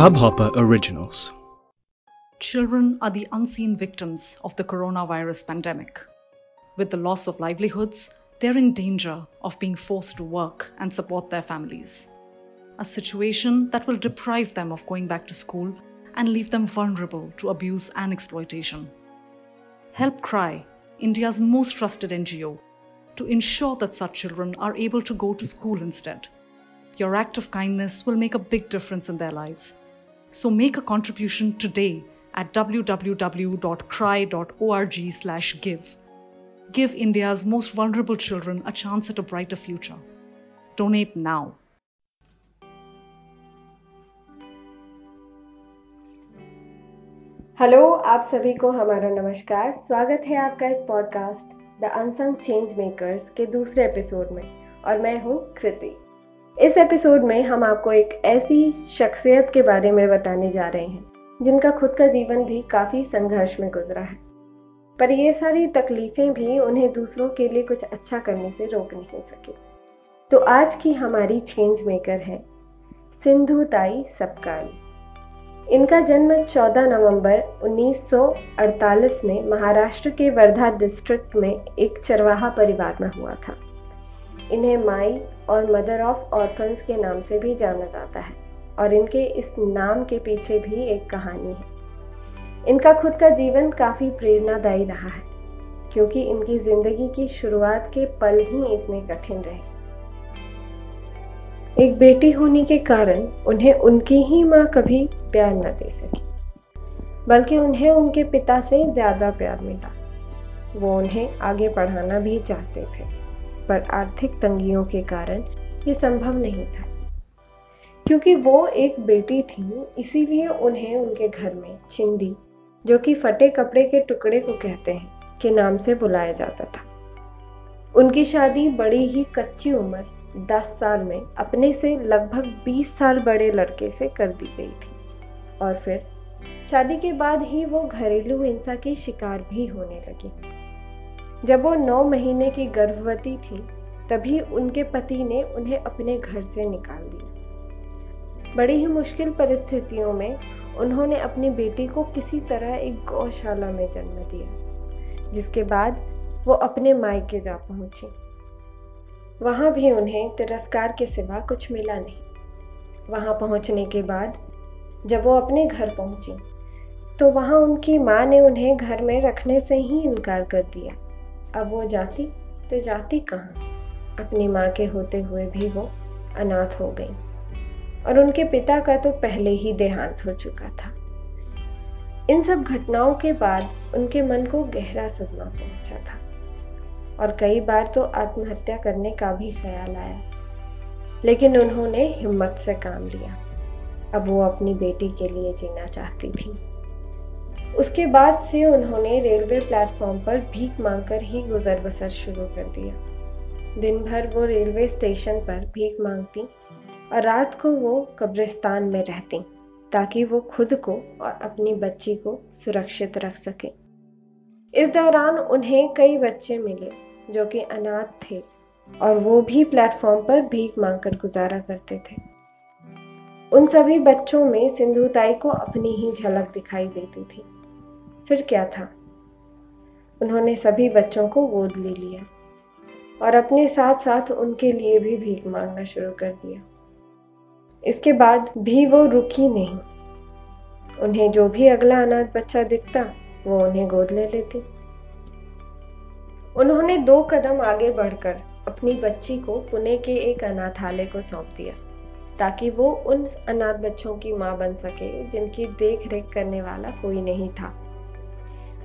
Hubhopper Originals. Children are the unseen victims of the coronavirus pandemic. With the loss of livelihoods, they're in danger of being forced to work and support their families. A situation that will deprive them of going back to school and leave them vulnerable to abuse and exploitation. Help Cry, India's most trusted NGO, to ensure that such children are able to go to school instead. Your act of kindness will make a big difference in their lives. So make a contribution today at www.cry.org/give. Give India's most vulnerable children a chance at a brighter future. Donate now. Hello आप सभी को हमारा नमस्कार स्वागत है आपका इस podcast the unsung change makers के दूसरे एपिसोड में और मैं हूं कृति इस एपिसोड में हम आपको एक ऐसी शख्सियत के बारे में बताने जा रहे हैं, जिनका खुद का जीवन भी काफ़ी संघर्ष में गुजरा है। पर ये सारी तकलीफें भी उन्हें दूसरों के लिए कुछ अच्छा करने से रोक नहीं सकी। तो आज की हमारी चेंज मेकर है, सिंधु ताई सपकाल इनका जन्म 14 नवंबर 1948 में महाराष्ट्र के वर्धा डिस्ट्रिक्ट में एक चरवाहा परिवार में हुआ था। इन्हें माई और मदर ऑफ़ ऑर्थन्स के नाम से भी जाना जाता है और इनके इस नाम के पीछे भी एक कहानी है। इनका खुद का जीवन काफ़ी प्रेरणादायी रहा है, क्योंकि इनकी ज़िंदगी की शुरुआत के पल ही इतने कठिन रहे। एक बेटी होने के कारण उन्हें उनकी ही माँ कभी प्यार न दे सकी, बल्कि उन्हें उनके पिता से ज़्यादा प्यार मिला। वो उन्हें आगे पढ़ाना भी चाहते थे। पर आर्थिक तंगियों के कारण ये संभव नहीं था। क्योंकि वो एक बेटी थी, इसीलिए उन्हें उनके घर में चिंदी, जो कि फटे कपड़े के टुकड़े को कहते हैं, के नाम से बुलाया जाता था। उनकी शादी बड़ी ही कच्ची उम्र 10 साल में, अपने से लगभग 20 साल बड़े लड़के से कर दी गई थी। और फिर, शादी के बाद ही वो घरेलू हिंसा की शिकार भी होने लगी। जब वो नौ महीने की गर्भवती थी, तभी उनके पति ने उन्हें अपने घर से निकाल दिया। बड़ी ही मुश्किल परिस्थितियों में उन्होंने अपनी बेटी को किसी तरह एक गौशाला में जन्म दिया, जिसके बाद वो अपने मायके जा पहुँची। वहाँ भी उन्हें तिरस्कार के सिवा कुछ मिला नहीं। वहाँ पहुँचने के बाद जब वो अपने घर पहुँची तो वहाँ उनकी माँ ने उन्हें घर में रखने से ही इनकार कर दिया। अब वो जाती तो जाती कहाँ? अपनी माँ के होते हुए भी वो अनाथ हो गई। और उनके पिता का तो पहले ही देहांत हो चुका था। इन सब घटनाओं के बाद उनके मन को गहरा सदमा पहुँचा था। और कई बार तो आत्महत्या करने का भी ख्याल आया। लेकिन उन्होंने हिम्मत से काम लिया। अब वो अपनी बेटी के लिए जीना चाहती थी। उसके बाद से उन्होंने रेलवे प्लेटफॉर्म पर भीख मांगकर ही गुजर बसर शुरू कर दिया। दिन भर वो रेलवे स्टेशन पर भीख मांगती और रात को वो कब्रिस्तान में रहती, ताकि वो खुद को और अपनी बच्ची को सुरक्षित रख सके। इस दौरान उन्हें कई बच्चे मिले, जो कि अनाथ थे, और वो भी प्लेटफॉर्म पर भीख मांगकर गुजारा करते थे। उन सभी बच्चों में सिंधुताई को अपनी ही झलक दिखाई देती थी। फिर क्या था? उन्होंने सभी बच्चों को गोद ले लिया और अपने साथ साथ उनके लिए भी भीख मांगना शुरू कर दिया। इसके बाद भी वो रुकी नहीं। उन्हें जो भी अगला अनाथ बच्चा दिखता, वो उन्हें गोद ले लेती। उन्होंने दो कदम आगे बढ़कर अपनी बच्ची को पुणे के एक अनाथालय को सौंप दिया, ताकि वो उन अनाथ बच्चों की माँ बन सके जिनकी देख रेख करने वाला कोई नहीं था।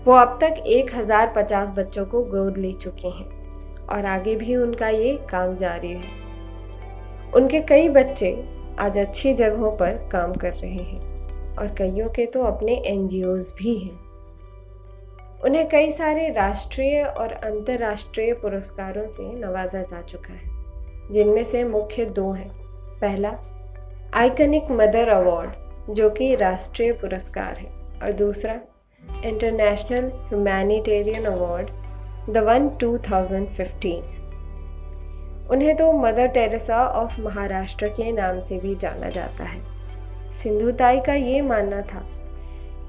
वो अब तक एक हज़ार पचास बच्चों को गोद ले चुके हैं और आगे भी उनका ये काम जारी है। उनके कई बच्चे आज अच्छी जगहों पर काम कर रहे हैं और कईयों के तो अपने एनजीओ भी हैं। उन्हें कई सारे राष्ट्रीय और अंतर्राष्ट्रीय पुरस्कारों से नवाजा जा चुका है, जिनमें से मुख्य दो हैं। पहला, आइकनिक मदर अवार्ड, जो कि राष्ट्रीय पुरस्कार है, और दूसरा international humanitarian award the one 2015 उन्हें तो मदर टेरेसा ऑफ़ महाराष्ट्र के नाम से भी जाना जाता है। सिंधुताई का ये मानना था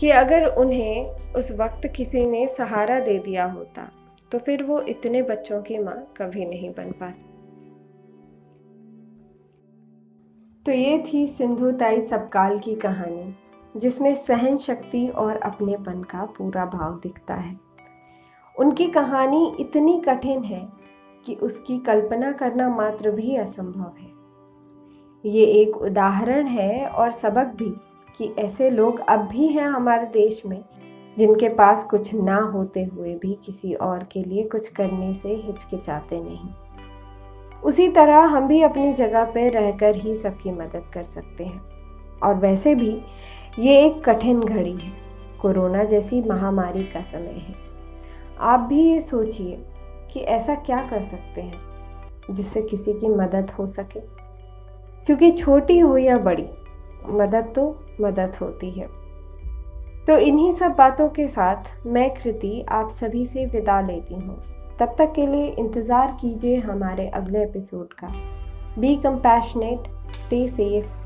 कि अगर उन्हें उस वक्त किसी ने सहारा दे दिया होता तो फिर वो इतने बच्चों की माँ कभी नहीं बन पाती। तो ये थी सिंधुताई सबकाल की कहानी। जिसमें सहन शक्ति और अपनेपन का पूरा भाव दिखता है। उनकी कहानी इतनी कठिन है कि उसकी कल्पना करना मात्र भी असंभव है। ये एक उदाहरण है और सबक भी कि ऐसे लोग अब भी हैं हमारे देश में, जिनके पास कुछ ना होते हुए भी किसी और के लिए कुछ करने से हिचकिचाते नहीं। उसी तरह हम भी अपनी जगह पर रहकर ही सबकी मदद कर सकते हैं। और वैसे भी ये एक कठिन घड़ी है। कोरोना जैसी महामारी का समय है। आप भी ये सोचिए कि ऐसा क्या कर सकते हैं जिससे किसी की मदद हो सके। क्योंकि छोटी हो या बड़ी, मदद तो मदद होती है। तो इन्हीं सब बातों के साथ मैं कृति आप सभी से विदा लेती हूँ। तब तक के लिए इंतज़ार कीजिए हमारे अगले एपिसोड का। Be compassionate stay safe